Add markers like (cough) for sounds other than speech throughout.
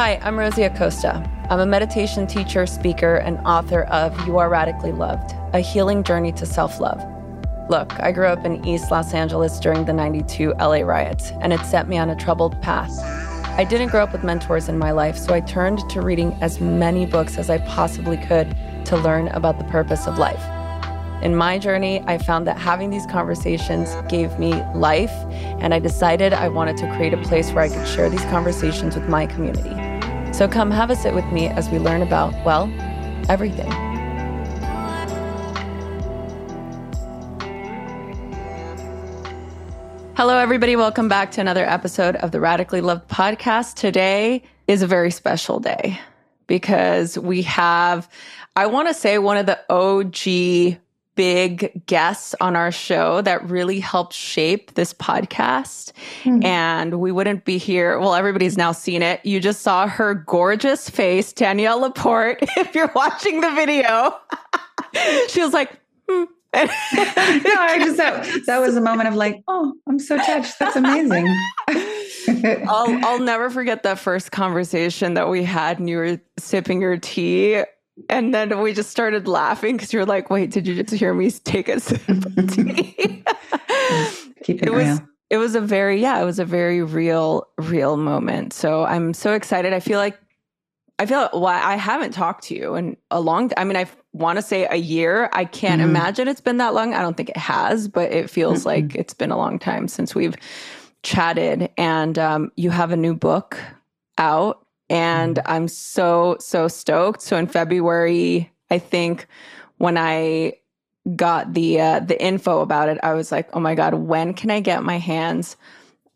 Hi, I'm Rosie Acosta. I'm a meditation teacher, speaker, and author of You Are Radically Loved A Healing Journey to Self Love. Look, I grew up in East Los Angeles during the 92 LA riots, and it set me on a troubled path. I didn't grow up with mentors in my life, so I turned to reading as many books as I possibly could to learn about the purpose of life. In my journey, I found that having these conversations gave me life, and I decided I wanted to create a place where I could share these conversations with my community. So come have a sit with me as we learn about, well, everything. Hello, everybody. Welcome back to another episode of the Radically Loved podcast. Today is a very special day because we have, I want to say, one of the OG big guests on our show that really helped shape this podcast. Mm-hmm. And we wouldn't be here. Well, everybody's now seen it. You just saw her gorgeous face, Danielle LaPorte. (laughs) If you're watching the video, (laughs) she was like, hmm. (laughs) no, I just that, that was a moment of like, oh, I'm so touched. That's amazing. I'll I'll never forget that first conversation that we had and you were sipping your tea and then we just started laughing because you're like, wait, did you just hear me take a sip of (laughs) tea? Keep it, it was it was a very yeah, it was a very real, real moment. So I'm so excited. I feel like I feel like, well, I haven't talked to you in a long I mean, I want to say a year. I can't mm-hmm. imagine it's been that long. I don't think it has, but it feels mm-hmm. like it's been a long time since we've chatted. And um, you have a new book out and mm-hmm. I'm so, so stoked. So in February, I think when I got the uh, the info about it, I was like, oh my God, when can I get my hands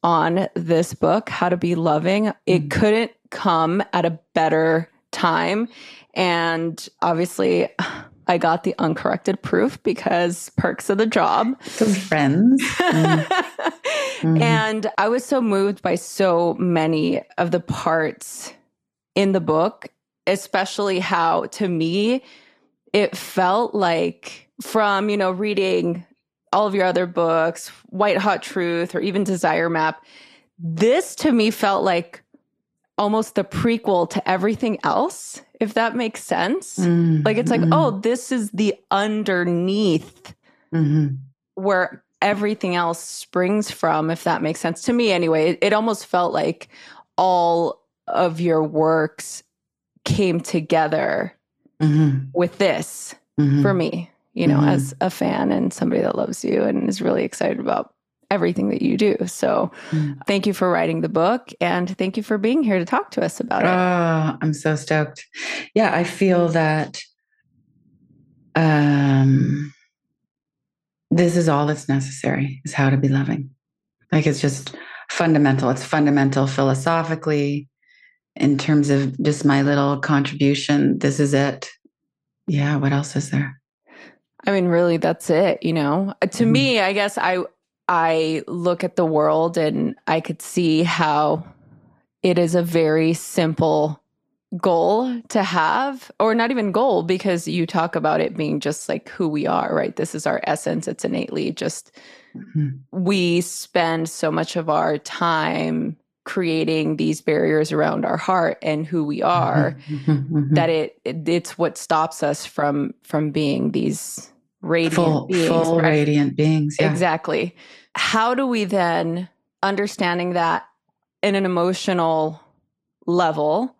on this book, How to Be Loving? It mm-hmm. couldn't come at a better time. And obviously, I got the uncorrected proof because perks of the job. Those friends. (laughs) Mm-hmm. and I was so moved by so many of the parts in the book, especially how to me it felt like from, you know, reading all of your other books, White Hot Truth or even Desire Map, this to me felt like almost the prequel to everything else, if that makes sense. Mm-hmm. Like it's like, mm-hmm. oh, this is the underneath mm-hmm. where everything else springs from, if that makes sense to me anyway. It, it almost felt like all of your works came together mm-hmm. with this mm-hmm. for me, you know, mm-hmm. as a fan and somebody that loves you and is really excited about everything that you do. So mm. thank you for writing the book and thank you for being here to talk to us about it. Oh, I'm so stoked. Yeah, I feel that um this is all that's necessary is how to be loving. Like it's just fundamental. It's fundamental philosophically, in terms of just my little contribution, this is it. Yeah, what else is there? I mean, really, that's it. You know, uh, to mm-hmm. me, I guess I I look at the world and I could see how it is a very simple goal to have, or not even goal, because you talk about it being just like who we are, right? This is our essence. It's innately just mm-hmm. we spend so much of our time creating these barriers around our heart and who we are mm-hmm, that it, it, it's what stops us from from being these radiant full, beings full right? radiant beings yeah. exactly how do we then understanding that in an emotional level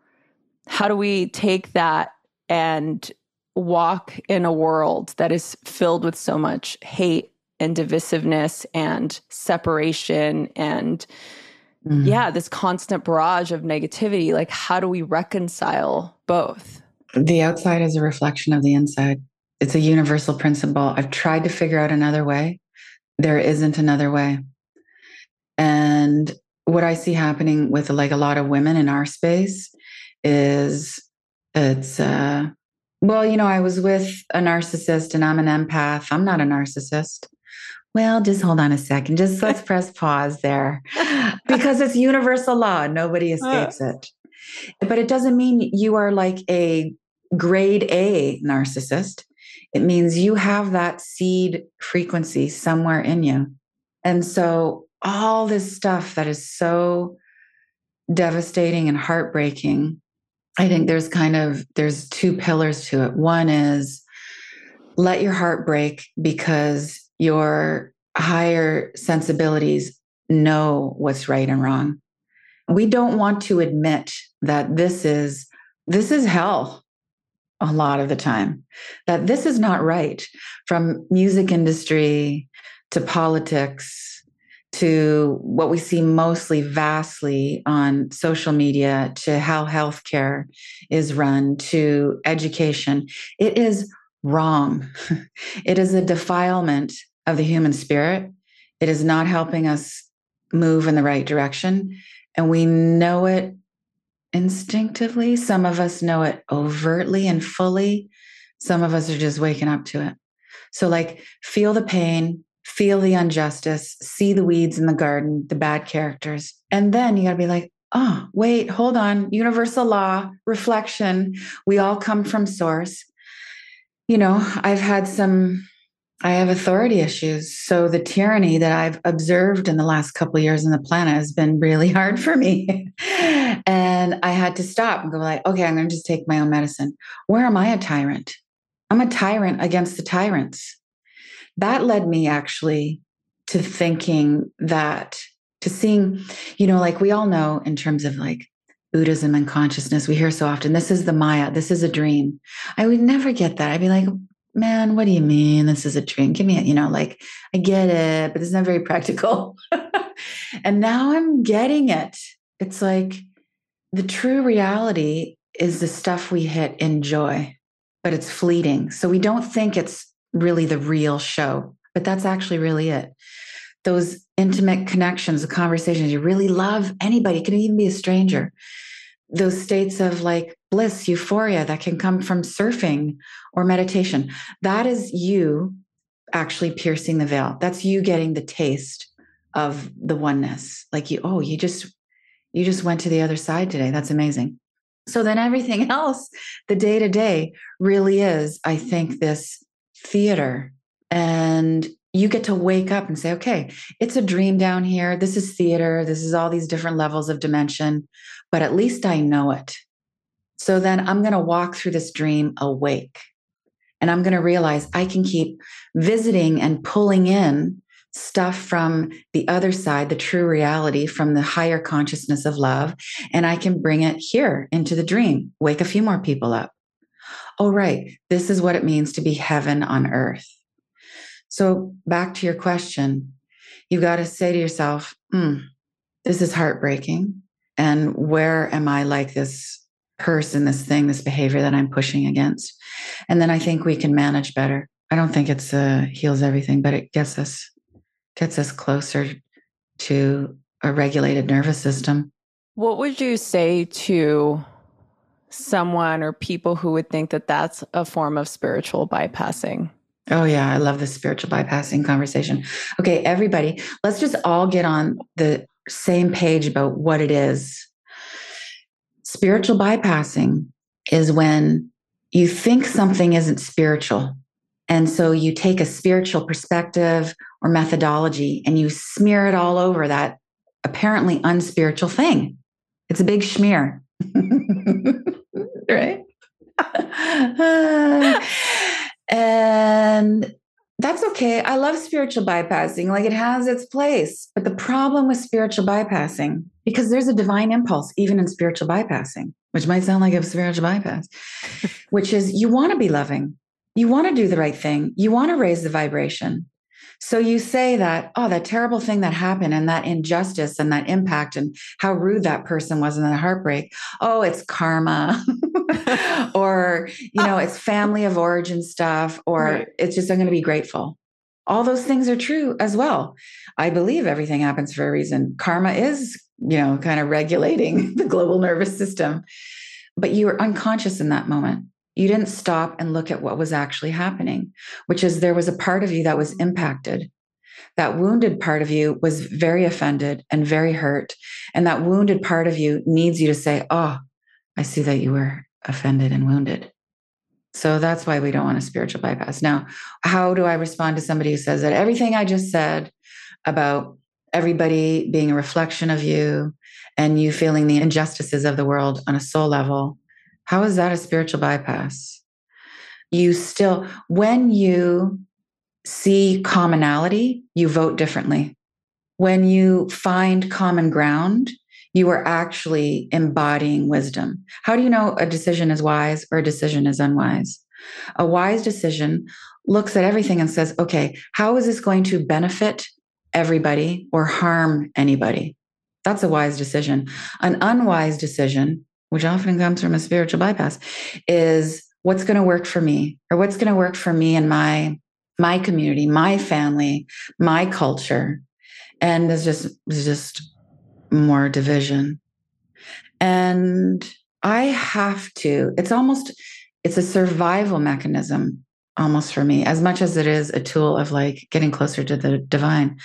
how do we take that and walk in a world that is filled with so much hate and divisiveness and separation and mm. yeah, this constant barrage of negativity. Like, how do we reconcile both? The outside is a reflection of the inside. It's a universal principle. I've tried to figure out another way. There isn't another way. And what I see happening with like a lot of women in our space is it's uh well, you know, I was with a narcissist and I'm an empath. I'm not a narcissist. Well, just hold on a second. Just let's (laughs) press pause there because it's universal law. Nobody (laughs) uh. escapes it. But it doesn't mean you are like a grade A narcissist. It means you have that seed frequency somewhere in you. And so all this stuff that is so devastating and heartbreaking, I think there's kind of there's two pillars to it. One is let your heart break because your higher sensibilities know what's right and wrong. We don't want to admit that this is this is hell a lot of the time. That this is not right from music industry to politics to what we see mostly vastly on social media to how healthcare is run to education. It is wrong. (laughs) it is a defilement of the human spirit. It is not helping us move in the right direction. And we know it instinctively. Some of us know it overtly and fully. Some of us are just waking up to it. So, like, feel the pain, feel the injustice, see the weeds in the garden, the bad characters. And then you got to be like, oh, wait, hold on. Universal law, reflection. We all come from source. You know, I've had some, I have authority issues. So the tyranny that I've observed in the last couple years in the planet has been really (laughs) hard for me. and I had to stop and go like, okay, I'm going to just take my own medicine. Where am I a tyrant? I'm a tyrant against the tyrants that led me actually to thinking that to seeing you know like we all know in terms of like buddhism and consciousness we hear so often this is the maya this is a dream i would never get that i'd be like man what do you mean? This is a dream. Give me a, you know like i get it but it's not very (laughs) practical. And now i'm getting it. It's like the true reality is the stuff we hit in joy but it's fleeting. So we don't think it's really the real show, but that's actually really it. Those intimate connections, the conversations you really love anybody, it can even be a stranger. Those states of like bliss, euphoria that can come from surfing or meditation. That is you actually piercing the veil. That's you getting the taste of the oneness. Like you, oh, you just you just went to the other side today. That's amazing. So then everything (laughs) else, the day to day, really is, I think, this theater and you get to wake up and say, okay, it's a dream down here. This is theater. This is all these different levels of dimension, but at least I know it. So then I'm going to walk through this dream awake. And I'm going to realize I can keep visiting and pulling in stuff from the other side, the true reality, from the higher consciousness of love. And I can bring it here into the dream, wake a few more people up oh, right, this is what it means to be heaven on earth. So, back to your question, you got to say to yourself, hmm, this is heartbreaking. And where am I like this person, this thing, this behavior that I'm pushing against? And then I think we can manage better. I don't think it's uh, heals everything, but it gets us gets us closer to a regulated nervous system. What would you say to someone or people who would think that that's a form of spiritual bypassing. Oh, yeah. I love this spiritual bypassing conversation. Okay, everybody, let's just all get on the same page about what it is. Spiritual bypassing is when you think something isn't spiritual. And so you take a spiritual perspective or methodology and you smear it all over that apparently unspiritual thing. It's a big smear. (laughs) right? (laughs) (laughs) and that's okay. I love spiritual bypassing. Like it has its place. But the problem with spiritual bypassing, because there's a divine impulse even in spiritual bypassing, which might sound like a spiritual bypass, (laughs) which is you want to be loving. You want to do the right thing. You want to raise the vibration. So you say that, oh, that terrible thing that happened and that injustice and that impact and how rude that person was and that heartbreak. Oh, it's karma. (laughs) (laughs) or, you know, it's family of origin stuff, or right. it's just, I'm going to be grateful. All those things are true as well. I believe everything happens for a reason. Karma is, you know, kind of regulating (laughs) the global nervous system. But you were unconscious in that moment you didn't stop and look at what was actually happening, which is there was a part of you that was impacted. That wounded part of you was very offended and very hurt. And that wounded part of you needs you to say, Oh, I see that you were offended and wounded. So that's why we don't want a spiritual bypass. Now, how do I respond to somebody who says that everything I just said about everybody being a reflection of you and you feeling the injustices of the world on a soul level, how is that a spiritual bypass? You still, when you see commonality, you vote differently. When you find common ground, you are actually embodying wisdom. How do you know a decision is wise or a decision is unwise? A wise decision looks at everything and says, okay, how is this going to benefit everybody or harm anybody? That's a wise decision. An unwise decision, which often comes from a spiritual bypass, is what's going to work for me or what's going to work for me and my my community, my family, my culture. And there's just there's just more division. And I have to, it's almost it's a survival mechanism almost for me as much as it is a tool of like getting closer to the divine.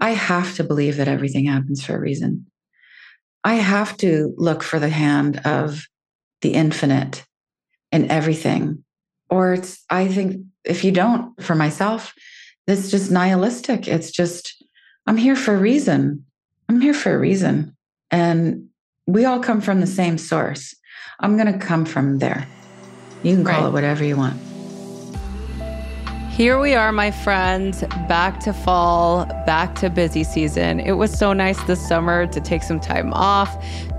I have to believe that everything happens for a reason. I have to look for the hand of the infinite in everything. Or it's i think if you don't for myself it's just nihilistic. It's just i'm here for a reason i'm here for a reason and we all come from the same source i'm going to come from there you can call right. it whatever you want. Here we are, my friends, back to fall, back to busy season. It was so nice this summer to take some time off,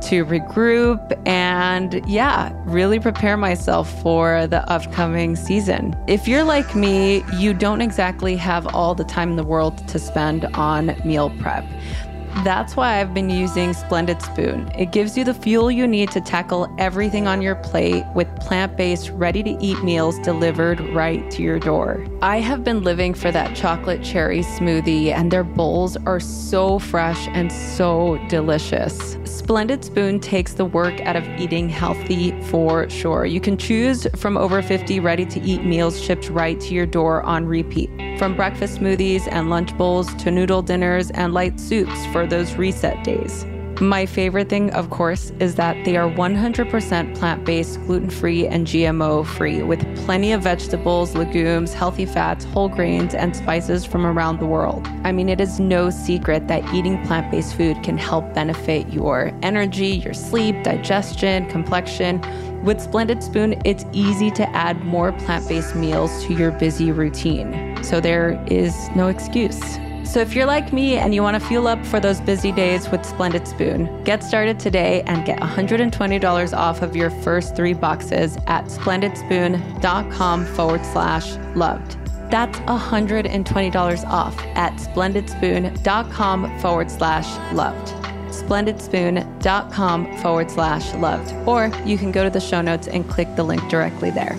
to regroup, and yeah, really prepare myself for the upcoming season. If you're like me, you don't exactly have all the time in the world to spend on meal prep. That's why I've been using Splendid Spoon. It gives you the fuel you need to tackle everything on your plate with plant based, ready to eat meals delivered right to your door. I have been living for that chocolate cherry smoothie, and their bowls are so fresh and so delicious. Splendid Spoon takes the work out of eating healthy for sure. You can choose from over 50 ready to eat meals shipped right to your door on repeat. From breakfast smoothies and lunch bowls to noodle dinners and light soups for those reset days. My favorite thing, of course, is that they are 100% plant based, gluten free, and GMO free, with plenty of vegetables, legumes, healthy fats, whole grains, and spices from around the world. I mean, it is no secret that eating plant based food can help benefit your energy, your sleep, digestion, complexion. With Splendid Spoon, it's easy to add more plant based meals to your busy routine. So there is no excuse. So if you're like me and you want to fuel up for those busy days with Splendid Spoon, get started today and get $120 off of your first three boxes at splendidspoon.com forward slash loved. That's $120 off at splendidspoon.com forward slash loved. Splendidspoon.com forward slash loved. Or you can go to the show notes and click the link directly there.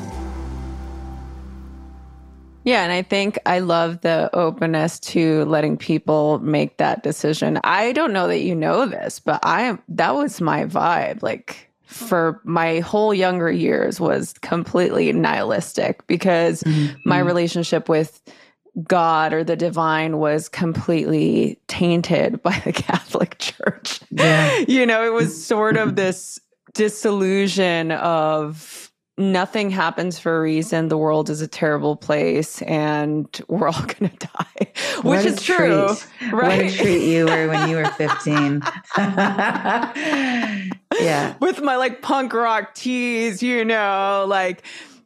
Yeah, and I think I love the openness to letting people make that decision. I don't know that you know this, but I that was my vibe. Like for my whole younger years was completely nihilistic because mm-hmm. my relationship with God or the divine was completely tainted (laughs) by the Catholic Church. Yeah. you know, it was (laughs) sort of this disillusion of nothing happens for a reason. The world is a terrible place and we're all (laughs) going to die, which is true. Right? What a treat you were when you were (laughs) 15. (laughs) yeah. With my like punk rock tees, you know, like,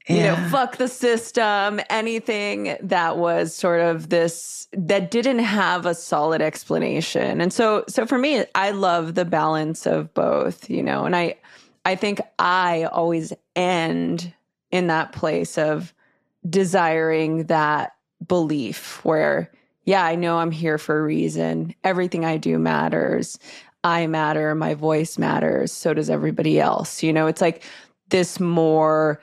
you know, fuck the system, anything that was sort of this that didn't have a solid explanation. And so so for me, I love the balance of both, you know, and I I think I always end in that place of desiring that belief where, yeah, I know I'm here for a reason. Everything I do matters. I matter. My voice matters. So does everybody else. You know, it's like this more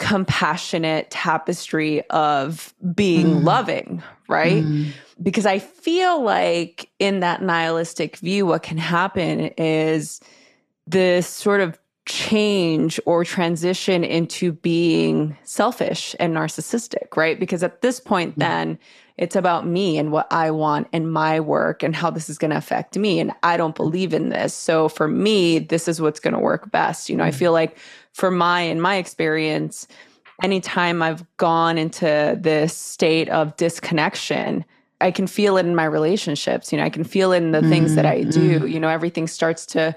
compassionate tapestry of being mm. loving, right? Mm. Because I feel like in that nihilistic view, what can happen is this sort of change or transition into being selfish and narcissistic, right? Because at this point, mm-hmm. then it's about me and what I want and my work and how this is going to affect me. And I don't believe in this. So for me, this is what's going to work best. You know, I mm-hmm. feel like for my, in my experience, anytime I've gone into this state of disconnection, I can feel it in my relationships. You know, I can feel it in the mm, things that I do. You know, everything starts to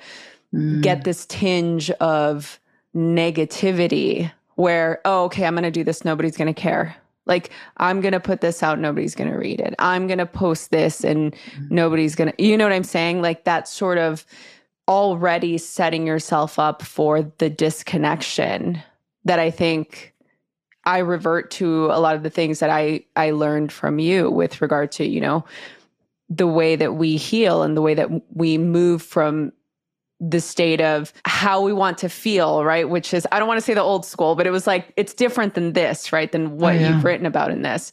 mm. get this tinge of negativity where, oh, okay, I'm going to do this. Nobody's going to care. Like, I'm going to put this out. Nobody's going to read it. I'm going to post this and mm. nobody's going to, you know what I'm saying? Like, that sort of already setting yourself up for the disconnection that I think I revert to a lot of the things that I I learned from you with regard to, you know, the way that we heal and the way that we move from the state of how we want to feel, right? Which is, I don't want to say the old school, but it was like, it's different than this, right? Than what oh, yeah. you've written about in this.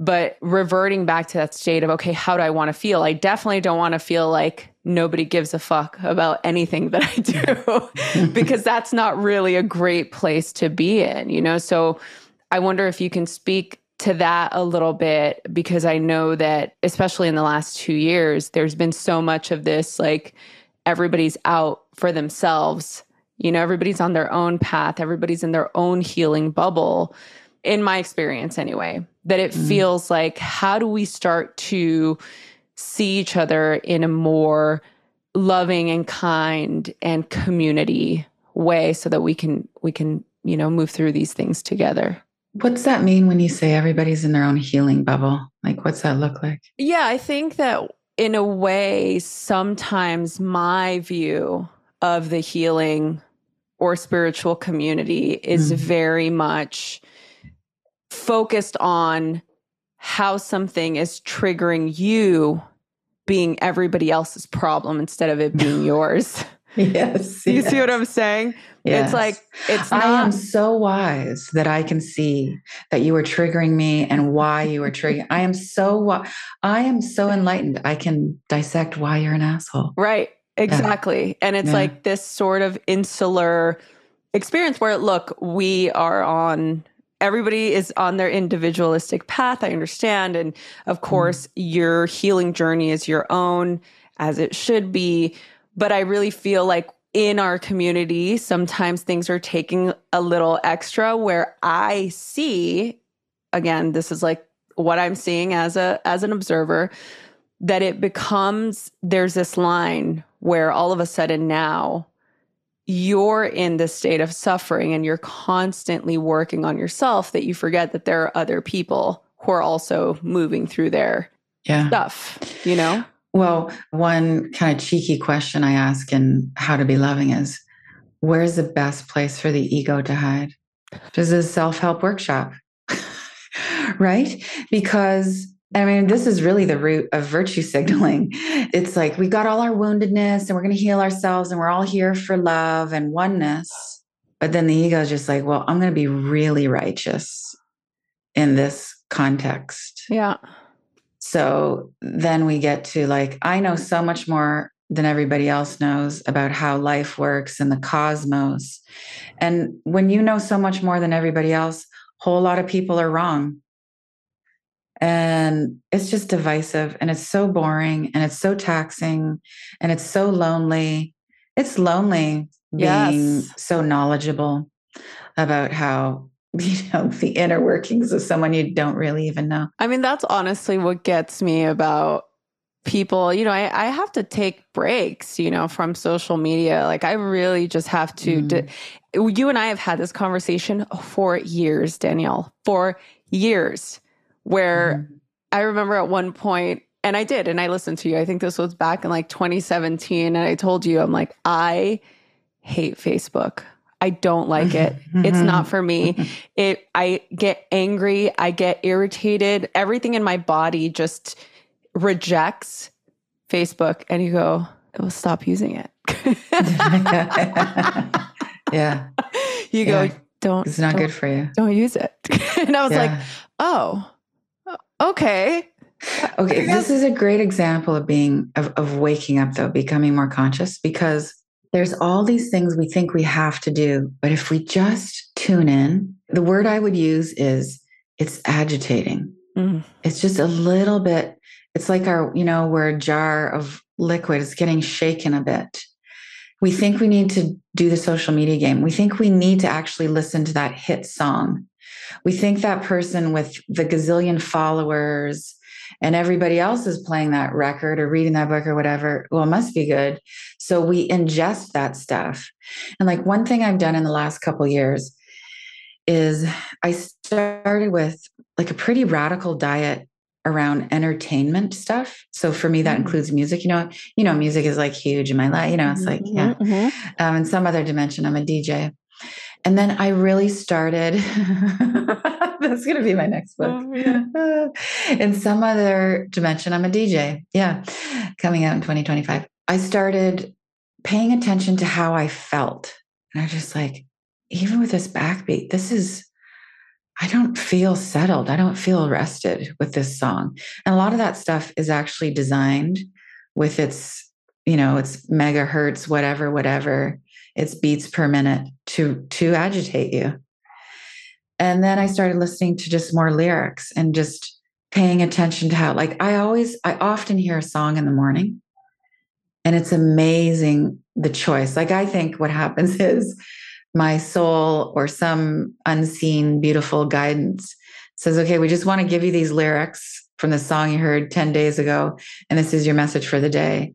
But reverting back to that state of, okay, how do I want to feel? I definitely don't want to feel like nobody gives a fuck about anything that I do (laughs) because that's not really a great place to be in, you know? So I wonder if you can speak to that a little bit because I know that, especially in the last two years, there's been so much of this like, everybody's out for themselves. You know, everybody's on their own path, everybody's in their own healing bubble, in my experience anyway. That it mm. feels like, how do we start to see each other in a more loving and kind and community way so that we can we can you know move through these things together what's that mean when you say everybody's in their own healing bubble like what's that look like yeah i think that in a way, sometimes my view of the healing or spiritual community is mm very much focused on how something is triggering you being everybody else's problem instead of it being (laughs) yours. (laughs) yes. you yes. see what I'm saying? Yes. It's like it's not, I am so wise that I can see that you are triggering me and why you are triggering. I am so I am so enlightened. I can dissect why you're an asshole. Right. Exactly. Yeah. And it's yeah. like this sort of insular experience where look, we are on everybody is on their individualistic path. I understand. And of mm-hmm. course, mm. your healing journey is your own as it should be. But I really feel like in our community, sometimes things are taking a little extra where I see, again, this is like what I'm seeing as a as an observer, that it becomes there's this line where all of a sudden now you're in this state of suffering and you're constantly working on yourself that you forget that there are other people who are also moving through their yeah. stuff, you know? Well, one kind of cheeky question I ask in How to Be Loving is where's the best place for the ego to hide? This is a self help workshop, (laughs) right? Because I mean, this is really the root of virtue signaling. It's like we got all our woundedness and we're going to heal ourselves and we're all here for love and oneness. But then the ego is just like, well, I'm going to be really righteous in this context. Yeah. So then we get to like, I know so much more than everybody else knows about how life works and the cosmos. And when you know so much more than everybody else, whole lot of people are wrong. And it's just divisive and it's so boring and it's so taxing and it's so lonely. It's lonely being yes. so knowledgeable about how (laughs) you know the inner workings of someone you don't really even know. I mean that's honestly what gets me about people. You know I, I have to take breaks you know from social media. Like i really just have to mm. you and i have had this conversation for years danielle for years where mm. i remember at one point and i did and i listened to you. I think this was back in like 2017 and i told you i'm like i hate facebook I don't like it. (laughs) It's not mm-hmm. for me. It I get angry, I get irritated. Everything in my body just rejects Facebook and you go, "Well, stop using it." (laughs) yeah. (laughs) You go, yeah. "Don't It's not good for you. Don't use it." and I was yeah. like, "Oh. Okay." Okay, this is a great example of being of, of waking up though, becoming more conscious because there's all these things we think we have to do. But if we just tune in, the word I would use is it's agitating. Mm. It's just a little bit, it's like our, you know, we're a jar of liquid, it's getting shaken a bit. We think we need to do the social media game. We think we need to actually listen to that hit song. We think that person with the gazillion followers and everybody else is playing that record or reading that book or whatever. Well, it must be good. So we ingest that stuff. And like one thing I've done in the last couple years is I started with like a pretty radical diet around entertainment stuff. So for me, that mm-hmm. includes music. You know, you know, music is like huge in my life. You know, it's like yeah. Mm-hmm. mm-hmm. Um, in some other dimension, I'm a DJ, and then I really started. (laughs) that's going to be my next book. Oh, yeah. (laughs) in some other dimension, I'm a DJ. Yeah, coming out in 2025. I started paying attention to how I felt, and I just like, even with this backbeat, this is I don't feel settled. I don't feel rested with this song. And a lot of that stuff is actually designed with its, you know, its megahertz, whatever, whatever, its beats per minute to to agitate you. And then I started listening to just more lyrics and just paying attention to how like I always I often hear a song in the morning and it's amazing the choice. Like I think what happens (laughs) is my soul or some unseen beautiful guidance says, okay, we just want to give you these lyrics from the song you heard 10 days ago, and this is your message for the day.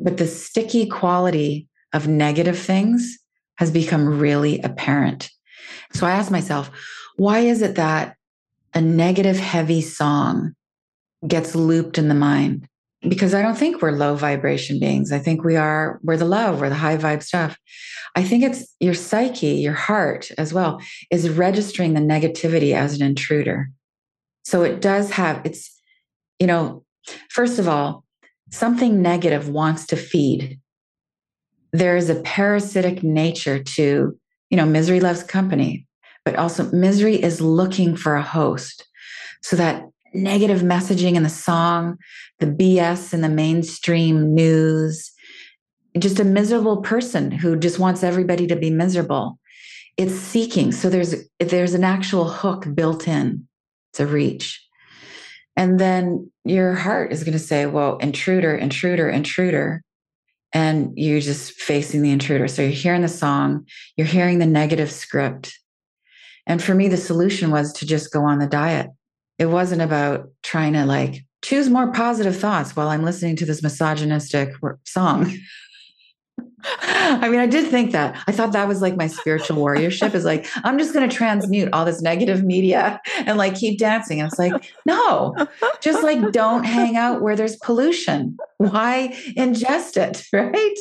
But the sticky quality of negative things has become really apparent. So I asked myself, why is it that a negative, heavy song gets looped in the mind? because I don't think we're low vibration beings. I think we are, we're the love, we're the high vibe stuff. I think it's your psyche, your heart as well, is registering the negativity as an intruder. So it does have, it's, you know, first of all, something negative wants to feed. There is a parasitic nature to, you know, misery loves company, but also misery is looking for a host. So that negative messaging in the song, the BS in the mainstream news, just a miserable person who just wants everybody to be miserable. It's seeking. So there's there's an actual hook built in to reach. And then your heart is going to say, well, intruder, intruder, intruder. And you're just facing the intruder. So you're hearing the song, you're hearing the negative script. And for me, the solution was to just go on the diet it wasn't about trying to like choose more positive thoughts while I'm listening to this misogynistic song. (laughs) I mean, I did think that. I thought that was like my spiritual warriorship is like, I'm just going to transmute all this negative media and like keep dancing. And it's like, no, just like don't hang out where there's pollution. Why ingest it? (laughs) Right.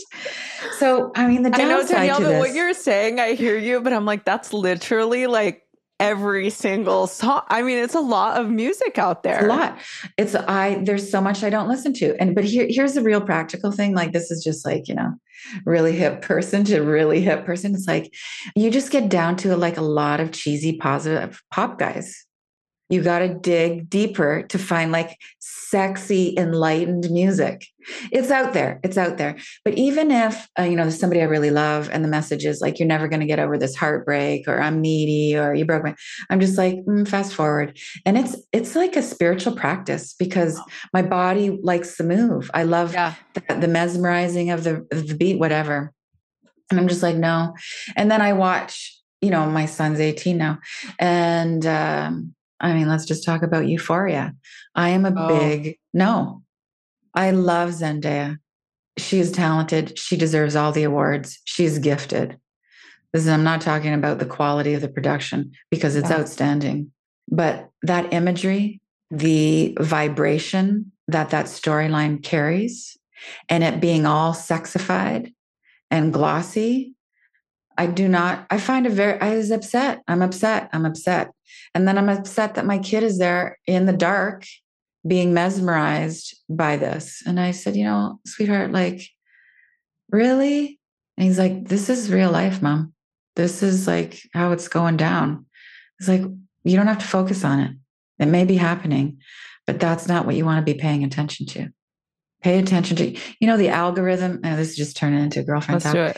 So, I mean, the downside I know, Danielle, to this, what you're saying, I hear you, but I'm like, that's literally like every single song. I mean, it's a lot of music out there. It's a lot. It's I there's so much I don't listen to. And but here here's the real practical thing. Like this is just like, you know, really hip person to really hip person. It's like you just get down to like a lot of cheesy positive pop guys you got to dig deeper to find like sexy enlightened music. It's out there it's out there. But even if uh, you know there's somebody i really love and the message is like you're never going to get over this heartbreak or i'm needy or you broke my i'm just like mm, fast forward. And it's it's like a spiritual practice because my body likes the move. I love yeah. the, the mesmerizing of the, of the beat whatever. And i'm just like no. And then i watch you know my son's 18 now. And um I mean, let's just talk about euphoria. I am a oh. big no. I love Zendaya. She is talented. She deserves all the awards. She's gifted. This is, I'm not talking about the quality of the production because it's yeah. outstanding. But that imagery, the vibration that that storyline carries, and it being all sexified and glossy, I do not, I find it very, I was upset. I'm upset. I'm upset. And then I'm upset that my kid is there in the dark being mesmerized by this. And I said, you know, sweetheart, like, really? And he's like, this is real life, mom. This is like how it's going down. It's like, you don't have to focus on it. It may be happening, but that's not what you want to be paying attention to. Pay attention to, you know, the algorithm. Oh, this is just turning into a girlfriend Let's talk. Do it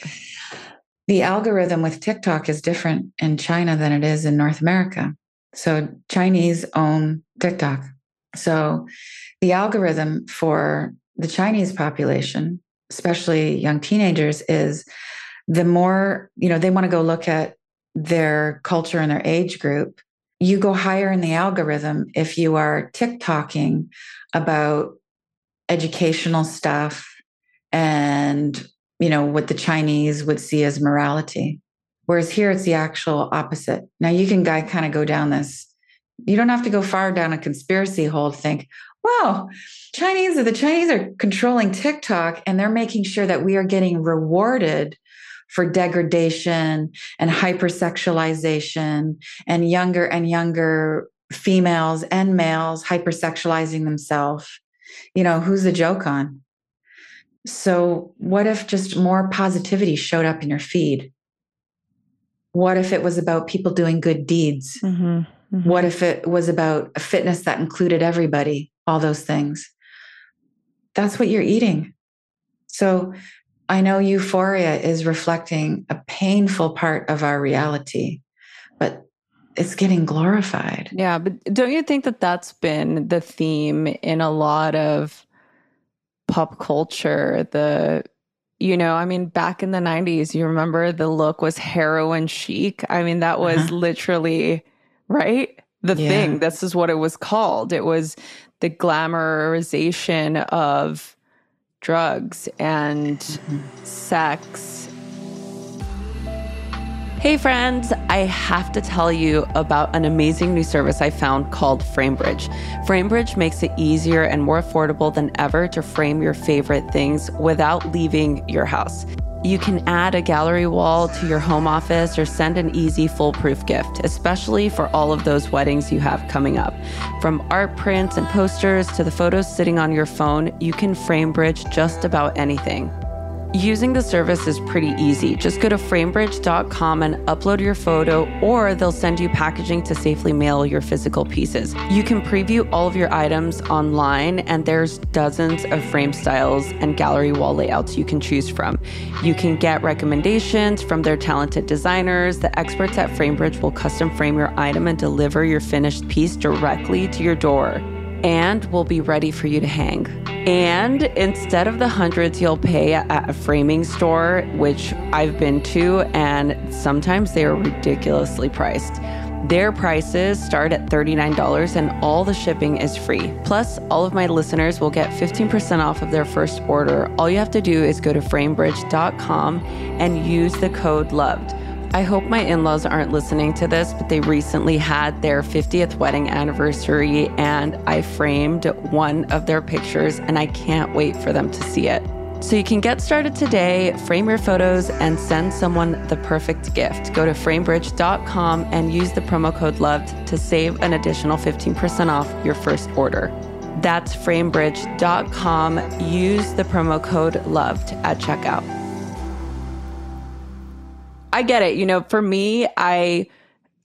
the algorithm with TikTok is different in China than it is in North America. So Chinese own TikTok. So the algorithm for the Chinese population, especially young teenagers, is the more, you know, they want to go look at their culture and their age group you go higher in the algorithm if you are TikToking about educational stuff and you know what the Chinese would see as morality. Whereas here it's the actual opposite. Now you can guy kind of go down this. You don't have to go far down a conspiracy hole to think, wow, Chinese the Chinese are controlling TikTok and they're making sure that we are getting rewarded for degradation and hypersexualization and younger and younger females and males hypersexualizing themselves. You know, who's the joke on? So, what if just more positivity showed up in your feed? What if it was about people doing good deeds? Mm-hmm, mm-hmm. What if it was about a fitness that included everybody? All those things. That's what you're eating. So, I know euphoria is reflecting a painful part of our reality, but it's getting glorified. Yeah, but don't you think that that's been the theme in a lot of pop culture? The you know, I mean, back in the 90s, you remember the look was heroin chic. I mean, that was uh-huh. literally right the yeah. thing. This is what it was called. It was the glamorization of drugs and mm-hmm. sex Hey, friends, I have to tell you about an amazing new service I found called Framebridge. Framebridge makes it easier and more affordable than ever to frame your favorite things without leaving your house. You can add a gallery wall to your home office or send an easy foolproof gift, especially for all of those weddings you have coming up. From art prints and posters to the photos sitting on your phone, you can Framebridge just about anything. Using the service is pretty easy. Just go to framebridge.com and upload your photo, or they'll send you packaging to safely mail your physical pieces. You can preview all of your items online, and there's dozens of frame styles and gallery wall layouts you can choose from. You can get recommendations from their talented designers. The experts at Framebridge will custom frame your item and deliver your finished piece directly to your door and will be ready for you to hang. And instead of the hundreds you'll pay at a framing store, which I've been to, and sometimes they are ridiculously priced. Their prices start at $39 and all the shipping is free. Plus, all of my listeners will get 15% off of their first order. All you have to do is go to framebridge.com and use the code LOVED. I hope my in laws aren't listening to this, but they recently had their 50th wedding anniversary, and I framed one of their pictures, and I can't wait for them to see it. So you can get started today, frame your photos, and send someone the perfect gift. Go to framebridge.com and use the promo code LOVED to save an additional 15% off your first order. That's framebridge.com. Use the promo code LOVED at checkout. I get it. You know, for me, I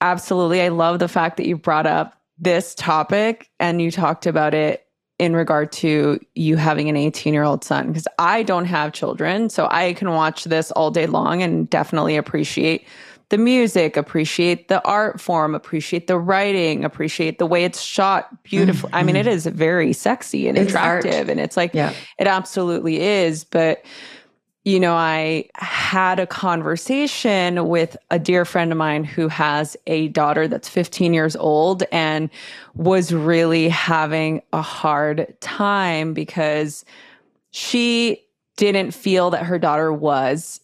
absolutely I love the fact that you brought up this topic and you talked about it in regard to you having an 18 year old son because I don't have children. So I can watch this all day long and definitely appreciate the music, appreciate the art form, appreciate the writing, appreciate the way it's shot beautiful. Mm-hmm. I mean, it mm-hmm. very sexy and it's attractive art. and it's like, yeah. it absolutely is. But you know, I had a conversation with a dear friend of mine who has a daughter that's 15 years old and was really having a hard time because she didn't feel that her daughter was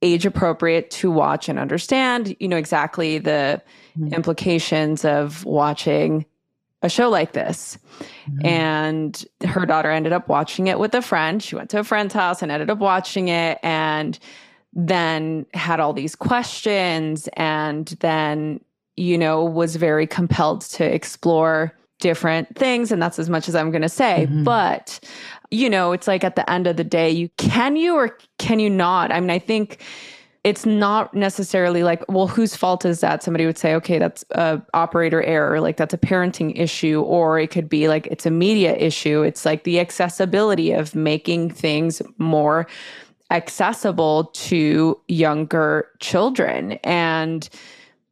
age appropriate to watch and understand, you know, exactly the mm-hmm. implications of watching a show like this. Mm-hmm. And her daughter ended up watching it with a friend. She went to a friend's house and ended up watching it and then had all these questions and then, you know, was very compelled to explore different things. And that's as much as I'm going to say. Mm-hmm. But, you know, it's like at the end of the day, you can you or can you not? I mean, I think it's not necessarily like, well, whose fault is that? Somebody would say, okay, that's a operator error, like that's a parenting issue, or it could be like it's a media issue. It's like the accessibility of making things more accessible to younger children. And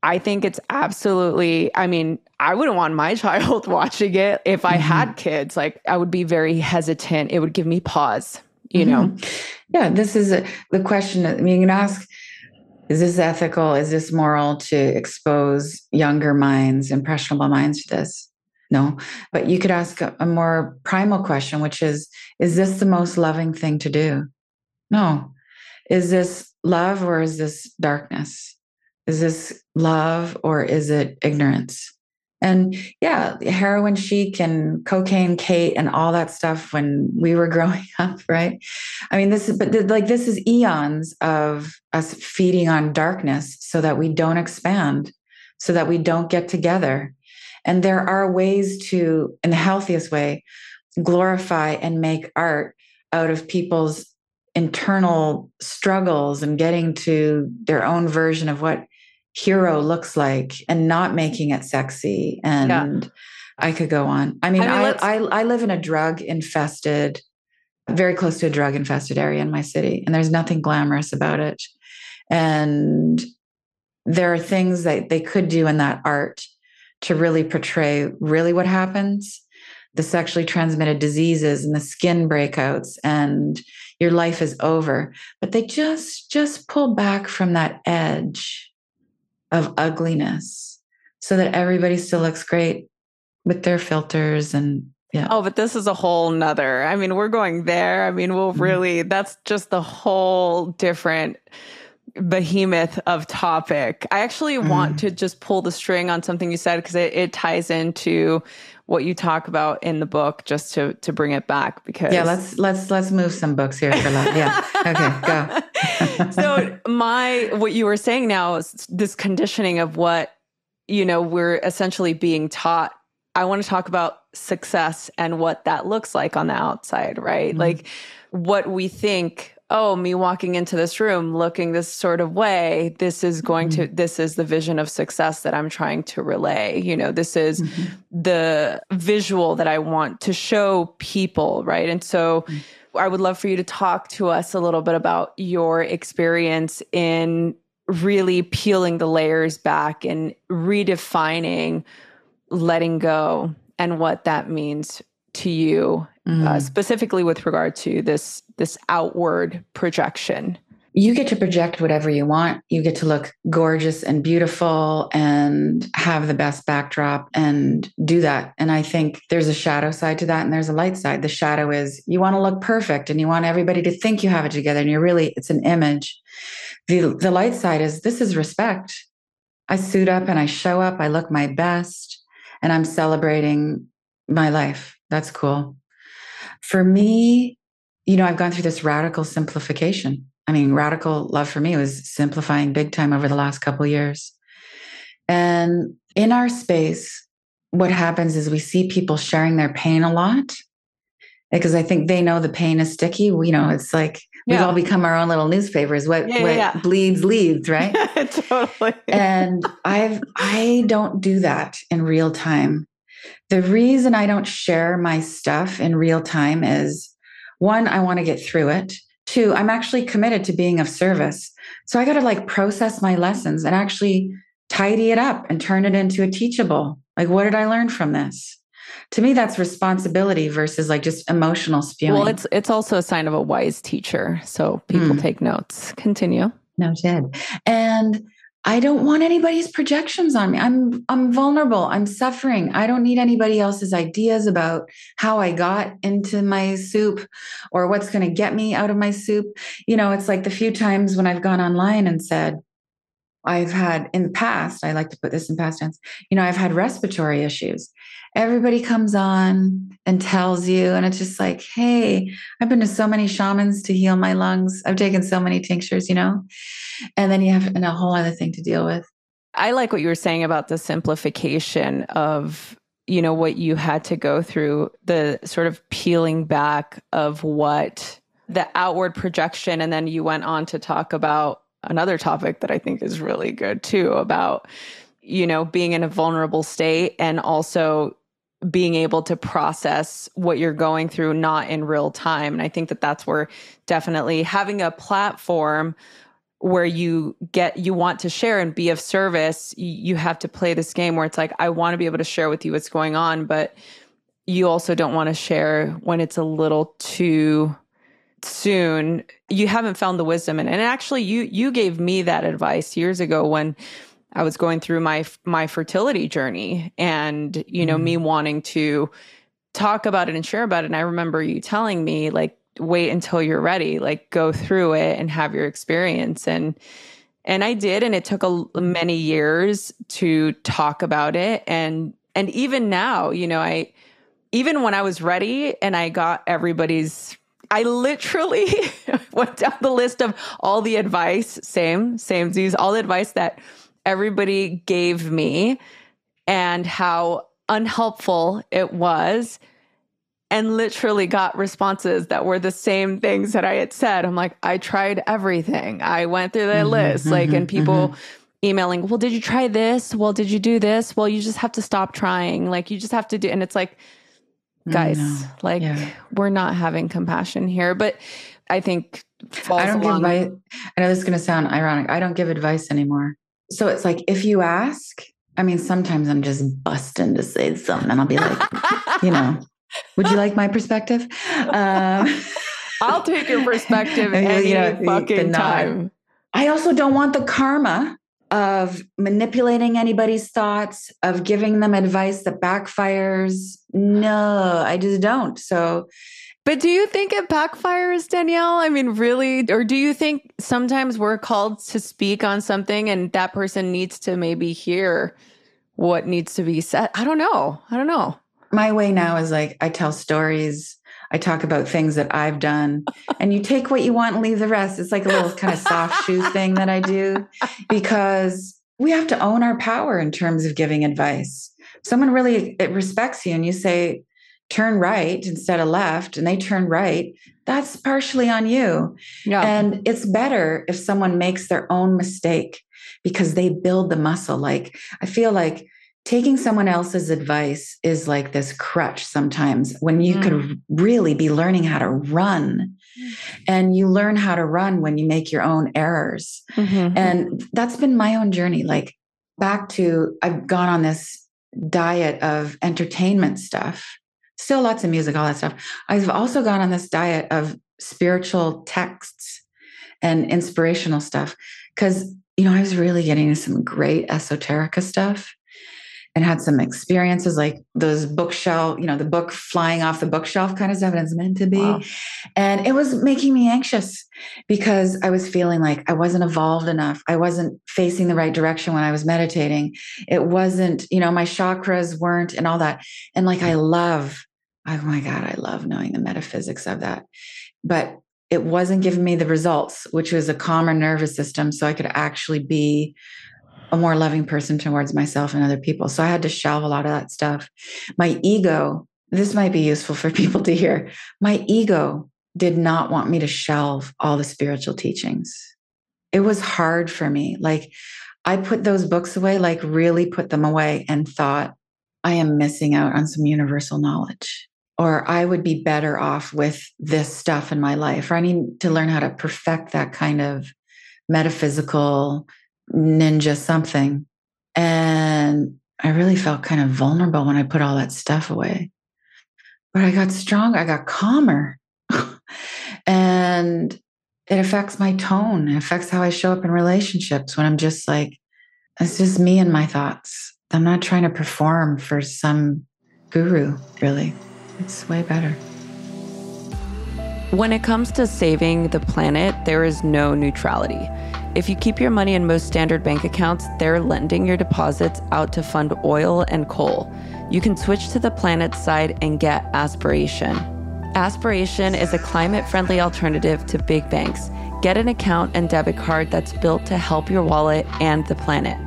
I think it's absolutely, I mean, I wouldn't want my (laughs) child watching it if I mm-hmm. had kids. Like, I would be very hesitant. It would give me pause, you mm-hmm. know? Yeah, this is a, the question. I mean, you can ask Is this ethical? Is this moral to expose younger minds, impressionable minds to this? No. But you could ask a, more primal question, which is Is this the most loving thing to do? No. Is this love or is this darkness? Is this love or is it ignorance? And yeah, heroin chic and cocaine Kate and all that stuff when we were (laughs) growing up, right? I mean, this is, but like, this is eons of us feeding on darkness so that we don't expand, so that we don't get together. And there are ways to, in the healthiest way, glorify and make art out of people's internal struggles and getting to their own version of what hero looks like and not making it sexy and yeah. i could go on. I mean, I, mean I, I, I live in a drug infested very close to a drug infested area in my city and there's nothing glamorous about it. And there are things that they could do in that art to really portray really what happens the sexually transmitted diseases and the skin breakouts and your life is over. But they just just pull back from that edge of ugliness so that everybody still looks great with their filters and yeah. Oh, but this is a whole nother. I mean, we're going there. I mean, we'll mm-hmm. really, that's just the whole different behemoth of topic. I actually mm-hmm. want to just pull the string on something you said because it, it ties into what you talk about in the book just to to bring it back because yeah let's let's let's move some books here for love yeah. Okay go. (laughs) So my what you were saying now is this conditioning of what you know we're essentially being taught i want to talk about success and what that looks like on the outside right? Mm-hmm. like what we think oh, me walking into this room looking this sort of way, this is going mm-hmm. to, this is the vision of success that I'm trying to relay. You know, this is mm-hmm. the visual that I want to show people, right? And so mm-hmm. I would love for you to talk to us a little bit about your experience in really peeling the layers back and redefining letting go and what that means to you mm. uh, specifically with regard to this this outward projection. You get to project whatever you want. You get to look gorgeous and beautiful and have the best backdrop and do that. And i think there's a shadow side to that and there's a light side. The shadow is you want to look perfect and you want everybody to think you have it together and you're really it's an image. The the light side is this is respect. I suit up and i show up. I look my best and i'm celebrating my life that's cool for me, you know, I've gone through this radical simplification. I mean, radical love for me was simplifying big time over the last couple years. And in our space, what happens is we see people sharing their pain a lot because I think they know the pain is sticky. You know, it's like we've all become our own little newspapers. What, yeah, what yeah. bleeds leads, right? (laughs) totally. And I've I don't do that in real time. The reason I don't share my stuff in real time is one, I want to get through it. Two, I'm actually committed to being of service. So I got to like process my lessons and actually tidy it up and turn it into a teachable. Like, what did I learn from this? To me, that's responsibility versus like just emotional spewing. Well, it's it's also a sign of a wise teacher. So people mm. take notes. Continue. Noted. And I don't want anybody's projections on me. I'm I'm vulnerable. I'm suffering. I don't need anybody else's ideas about how I got into my soup or what's going to get me out of my soup. You know, it's like the few times when I've gone online and said I've had in the past, I like to put this in past tense, you know, I've had respiratory issues everybody comes on and tells you and it's just like hey i've been to so many shamans to heal my lungs. I've taken so many tinctures you know? And then you have a whole other thing to deal with. I like what you were saying about the simplification of you know what you had to go through the sort of peeling back of what the outward projection and then you went on to talk about another topic that i think is really good too about you know being in a vulnerable state and also being able to process what you're going through not in real time and i think that that's where definitely having a platform where you get you want to share and be of service you have to play this game where it's like i want to be able to share with you what's going on but you also don't want to share when it's a little too soon, you haven't found the wisdom in it. And actually you you gave me that advice years ago when I was going through my my fertility journey and you know mm. me wanting to talk about it and share about it. And I remember you telling me like wait until you're ready like go through it and have your experience. And and I did and it took a many years to talk about it. And and even now you know I even when I was ready and I got everybody's I literally (laughs) went down the list of all the advice, same, same, these all the advice that everybody gave me and how unhelpful it was and literally got responses that were the same things that I had said. I'm like, I tried everything. I went through the mm-hmm, list, mm-hmm, like, and people mm-hmm. emailing, well, did you try this? Well, did you do this? Well, you just have to stop trying. Like, you just have to do, and it's like, guys, like, yeah. we're not having compassion here. But I think I don't along- give advice. I know this is going to sound ironic. I don't give advice anymore. So it's like if you ask, I mean, sometimes I'm just busting to say something, and I'll be like, you know, would you like my perspective? Um, (laughs) I'll take your perspective (laughs) any you know, fucking time. I also don't want the karma of manipulating anybody's thoughts, of giving them advice that backfires. No, I just don't. So but do you think it backfires, Danielle? I mean, really? Or do you think sometimes we're called to speak on something and that person needs to maybe hear what needs to be said? I don't know. I don't know. My way now is like I tell stories. I talk about things that I've done, and you take what you want and leave the rest. It's like a little kind of soft (laughs) shoe thing that I do because we have to own our power in terms of giving advice. Someone really it respects you, and you say, turn right instead of left and they turn right, that's partially on you. Yeah. And it's better if someone makes their own mistake because they build the muscle. Like I feel like taking someone else's advice is like this crutch sometimes when you mm. could really be learning how to run. Mm. And you learn how to run when you make your own errors. Mm-hmm. And that's been my own journey. Like back to, I've gone on this diet of entertainment stuff still lots of music, all that stuff. I've also gone on this diet of spiritual texts and inspirational stuff because, you know, I was really getting some great esoterica stuff and had some experiences like those bookshelf, you know, the book flying off the bookshelf kind of stuff. And it's meant to be. Wow. And it was making me anxious because I was feeling like I wasn't evolved enough. I wasn't facing the right direction when I was meditating. It wasn't, you know, my chakras weren't and all that. And like, I love oh my God, I love knowing the metaphysics of that. But it wasn't giving me the results, which was a calmer nervous system. So I could actually be a more loving person towards myself and other people. So I had to shelve a lot of that stuff. My ego, this might be useful for (laughs) people to hear. My ego did not want me to shelve all the spiritual teachings. It was hard for me. Like I put those books away, like really put them away and thought, I am missing out on some universal knowledge or I would be better off with this stuff in my life, or I need to learn how to perfect that kind of metaphysical ninja something. And I really felt kind of vulnerable when I put all that stuff away. But I got stronger, I got calmer. (laughs) and it affects my tone, it affects how I show up in relationships when I'm just like, it's just me and my thoughts. I'm not trying to perform for some guru, really. It's way better. When it comes to saving the planet, there is no neutrality. If you keep your money in most standard bank accounts, they're lending your deposits out to fund oil and coal. You can switch to the planet side and get aspiration. Aspiration is a climate friendly alternative to big banks. Get an account and debit card that's built to help your wallet and the planet.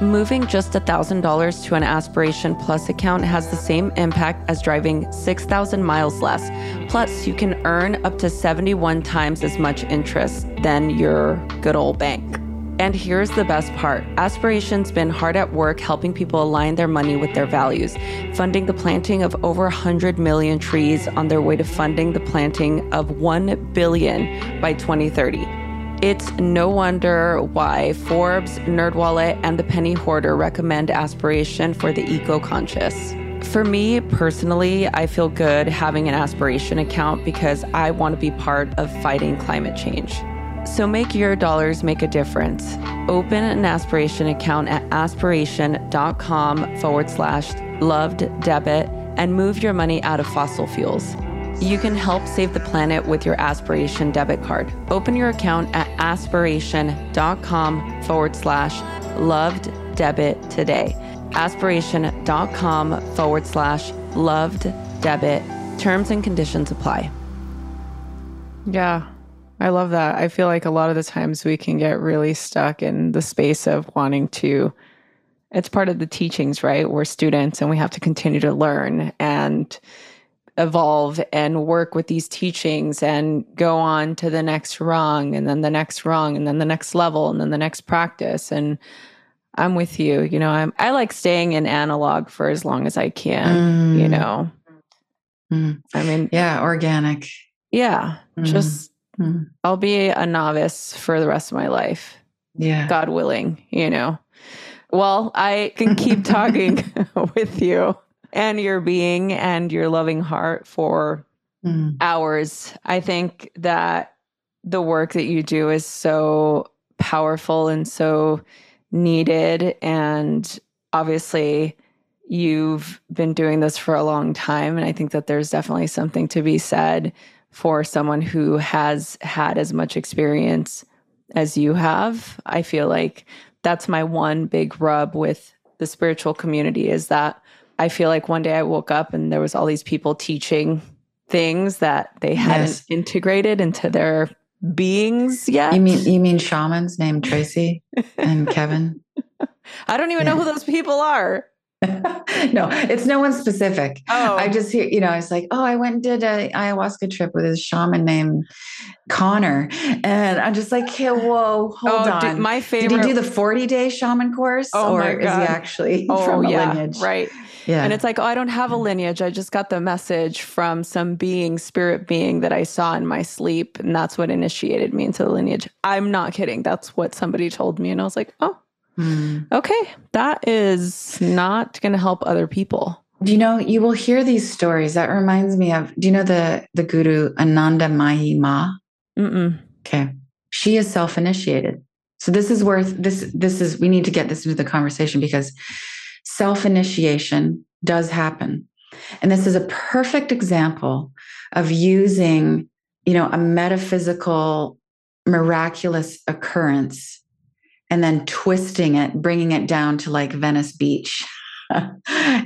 Moving just $1,000 to an Aspiration Plus account has the same impact as driving 6,000 miles less. Plus, you can earn up to 71 times as much interest than your good old bank. And here's the best part Aspiration's been hard at work helping people align their money with their values, funding the planting of over 100 million trees on their way to funding the planting of 1 billion by 2030. It's no wonder why Forbes, NerdWallet, and The Penny Hoarder recommend aspiration for the eco conscious. For me personally, I feel good having an aspiration account because I want to be part of fighting climate change. So make your dollars make a difference. Open an aspiration account at aspiration.com forward slash loved debit and move your money out of fossil fuels. You can help save the planet with your Aspiration debit card. Open your account at aspiration.com forward slash loved debit today. Aspiration.com forward slash loved debit. Terms and conditions apply. Yeah, I love that. I feel like a lot of the times we can get really stuck in the space of wanting to. It's part of the teachings, right? We're students and we have to continue to learn and evolve and work with these teachings and go on to the next rung and then the next rung and then the next level and then the next practice. And I'm with you. You know, I'm I like staying in analog for as long as I can, mm. you know. Mm. I mean, yeah, organic. Yeah. Mm. Just mm. I'll be a novice for the rest of my life. Yeah. God willing, you know. Well, I can keep talking (laughs) (laughs) with you and your being and your loving heart for mm. hours. I think that the work that you do is so powerful and so needed. And obviously, you've been doing this for a long time. And I think that there's definitely something to be said for someone who has had as much experience as you have. I feel like that's my one big rub with the spiritual community is that I feel like one day I woke up and there was all these people teaching things that they hadn't yes. integrated into their beings yet. You mean you mean shamans named Tracy and (laughs) Kevin? I don't even yeah. know who those people are. (laughs) no, it's no one specific. Oh, I just hear, you know, it's like, oh, I went and did a ayahuasca trip with a shaman named Connor. And I'm just like, hey, whoa, hold oh, on. Dude, my favorite. Did he do the 40 day shaman course? Oh, or is he actually (laughs) oh, from a yeah, lineage? Right. Yeah. And it's like, oh, I don't have a lineage. I just got the message from some being, spirit being that I saw in my sleep. And that's what initiated me into the lineage. I'm not kidding. That's what somebody told me. And I was like, oh, mm. okay. That is not going to help other people. Do you know, you will hear these stories. That reminds me of, do you know the, the guru Anandamayi Ma? Mm-mm. Okay. She is self initiated. So this is worth this. This is we need to get this into the conversation because self initiation does happen. And this is a perfect example of using, you know, a metaphysical, miraculous occurrence and then twisting it, bringing it down to like Venice Beach. (laughs)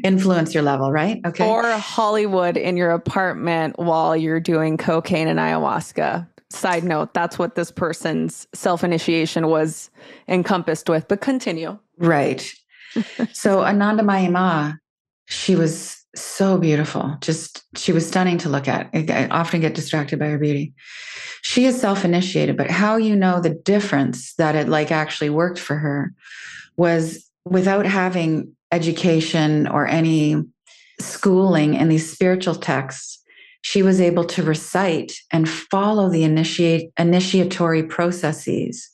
influencer level, right? Okay. Or Hollywood in your apartment while you're doing cocaine and ayahuasca. Side note, that's what this person's self initiation was encompassed with, but continue. Right so Anandamayi Ma, she was so beautiful. Just she was stunning to look at. I often get distracted by her beauty. She is self-initiated, but how you know the difference that it like actually worked for her was without having education or any schooling in these spiritual texts, she was able to recite and follow the initiate initiatory processes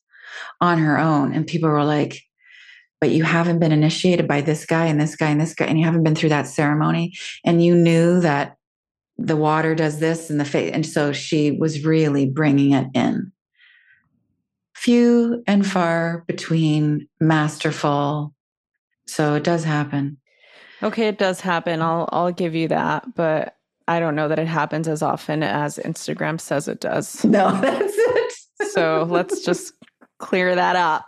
on her own. And people were like, but you haven't been initiated by this guy and this guy and this guy, and you haven't been through that ceremony, and you knew that the water does this and the face. And so she was really bringing it in. Few and far between, masterful. So it does happen. Okay, it does happen. I'll I'll give you that, but I don't know that it happens as often as Instagram says it does. No, (laughs) that's it. so let's just clear that up.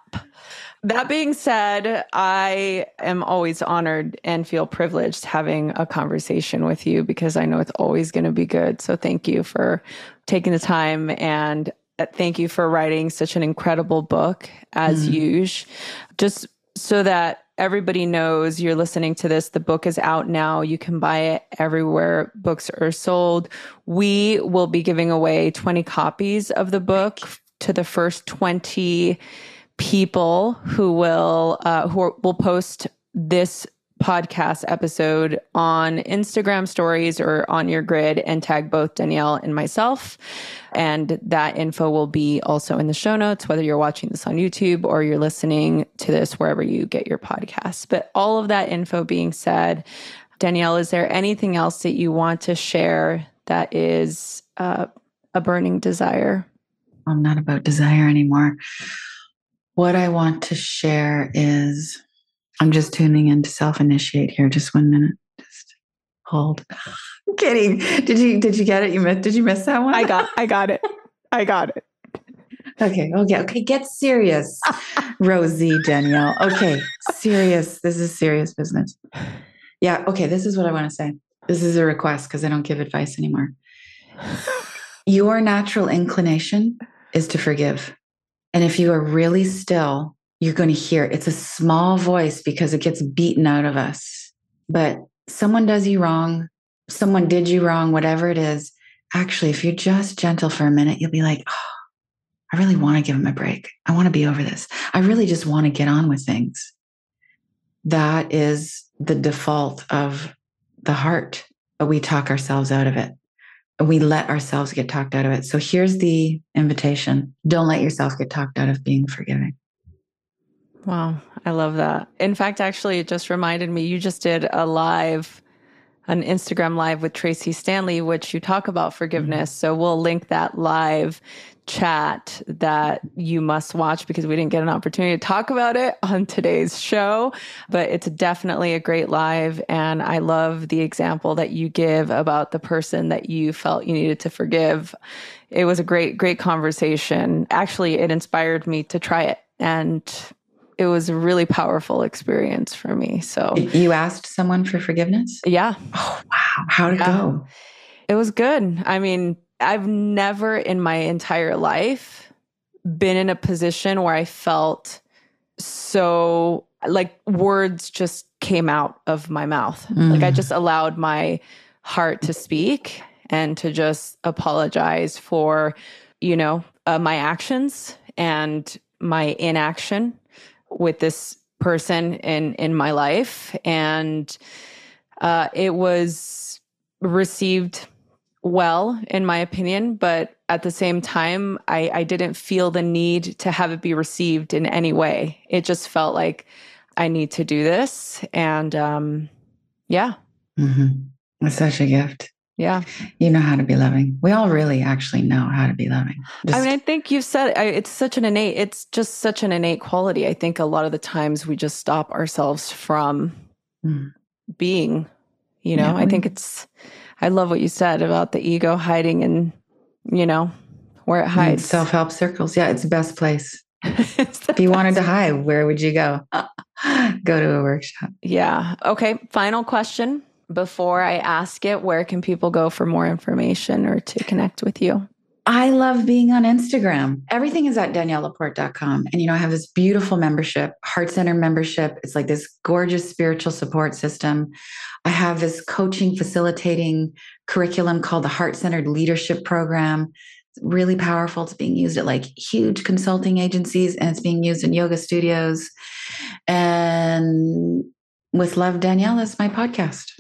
That being said, I am always honored and feel privileged having a conversation with you because I know it's always going to be good. So thank you for taking the time and uh, thank you for writing such an incredible book as mm. usual. Just so that everybody knows you're listening to this, the book is out now. You can buy it everywhere books are sold. We will be giving away 20 copies of the book to the first 20 people who will uh, who are, will post this podcast episode on Instagram stories or on your grid and tag both Danielle and myself. And that info will be also in the show notes, whether you're watching this on YouTube or you're listening to this wherever you get your podcasts. But all of that info being said, Danielle, is there anything else that you want to share that is uh, a burning desire? I'm not about desire anymore. What I want to share is I'm just tuning in to self initiate here. Just one minute. Just hold. (laughs) I'm kidding. Did you did you get it? You missed did you miss that one? I got I got it. I got it. (laughs) Okay. Okay. Okay. Get serious, Rosie Danielle. Okay. Serious. This is serious business. Yeah. Okay. This is what I want to say. This is a request because I don't give advice anymore. (laughs) Your natural inclination is to forgive. And if you are really still, you're going to hear it's a small voice because it gets beaten out of us. But someone does you wrong, someone did you wrong, whatever it is. Actually, if you're just gentle for a minute, you'll be like, oh, I really want to give him a break. I want to be over this. I really just want to get on with things. That is the default of the heart, but we talk ourselves out of it. We let ourselves get talked out of it. So here's the invitation don't let yourself get talked out of being forgiving. Wow, I love that. In fact, actually, it just reminded me you just did a live an Instagram live with Tracee Stanley, which you talk about forgiveness. Mm-hmm. So we'll link that live chat that you must watch because we didn't get an opportunity to talk about it on today's show. But it's definitely a great live. And I love the example that you give about the person that you felt you needed to forgive. It was a great, great conversation. Actually, it inspired me to try it. And it was a really powerful experience for me. So you asked someone for forgiveness? Yeah. Oh, wow. How'd it yeah. go? It was good. I mean, I've never in my entire life been in a position where I felt so like words just came out of my mouth. Mm. Like I just allowed my heart to speak and to just apologize for, you know, uh, my actions and my inaction with this person in in my life and uh, it was received well in my opinion but at the same time I, I didn't feel the need to have it be received in any way it just felt like i need to do this and um yeah mm-hmm. it's such a gift yeah. You know how to be loving. We all really actually know how to be loving. Just, I mean, I think you've said it's such an innate, it's just such an innate quality. I think a lot of the times we just stop ourselves from mm. being, you know, yeah, I think it's, I love what you said about the ego hiding and, you know, where it mm, hides. Self help circles. Yeah. It's the best place. (laughs) if you wanted to hide, where would you go? (laughs) go to a workshop. Yeah. Okay. Final question before I ask it, where can people go for more information or to connect with you? I love being on Instagram. Everything is at daniellelaporte.com. And, you know, I have this beautiful membership, Heart Center membership. It's like this gorgeous spiritual support system. I have this coaching facilitating curriculum called the Heart Centered Leadership Program. It's really powerful. It's being used at like huge consulting agencies and it's being used in yoga studios. And with Love Danielle is my podcast.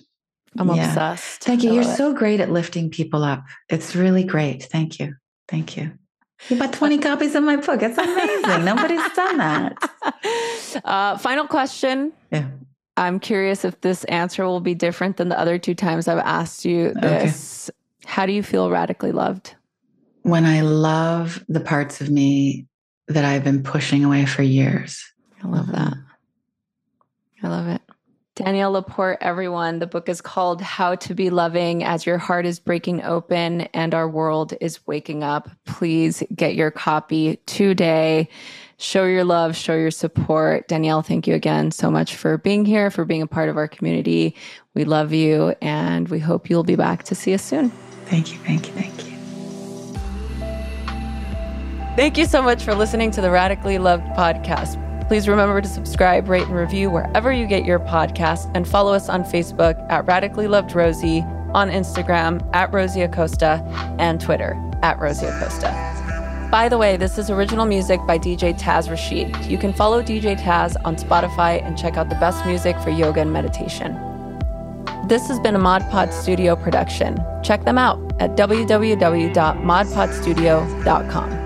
I'm yeah. obsessed. Thank you. You're it. so great at lifting people up. It's really great. Thank you. Thank you. You bought (laughs) 20 copies of my book. It's amazing. Nobody's done that. (laughs) Uh, final question. Yeah. I'm curious if this answer will be different than the other two times I've asked you this. Okay. How do you feel radically loved? When I love the parts of me that I've been pushing away for years. I love that. I love it. Danielle LaPorte, everyone. The book is called How to Be Loving as Your Heart is Breaking Open and Our World is Waking Up. Please get your copy today. Show your love, show your support. Danielle, thank you again so much for being here, for being a part of our community. We love you and we hope you'll be back to see us soon. Thank you, thank you, thank you. Thank you so much for listening to the Radically Loved podcast. Please remember to subscribe, rate, and review wherever you get your podcast, and follow us on Facebook at Radically Loved Rosie, on Instagram at Rosie Acosta, and Twitter at Rosie Acosta. By the way, this is original music by DJ Taz Rashid. You can follow DJ Taz on Spotify and check out the best music for yoga and meditation. This has been a Mod Pod Studio production. Check them out at www.modpodstudio.com.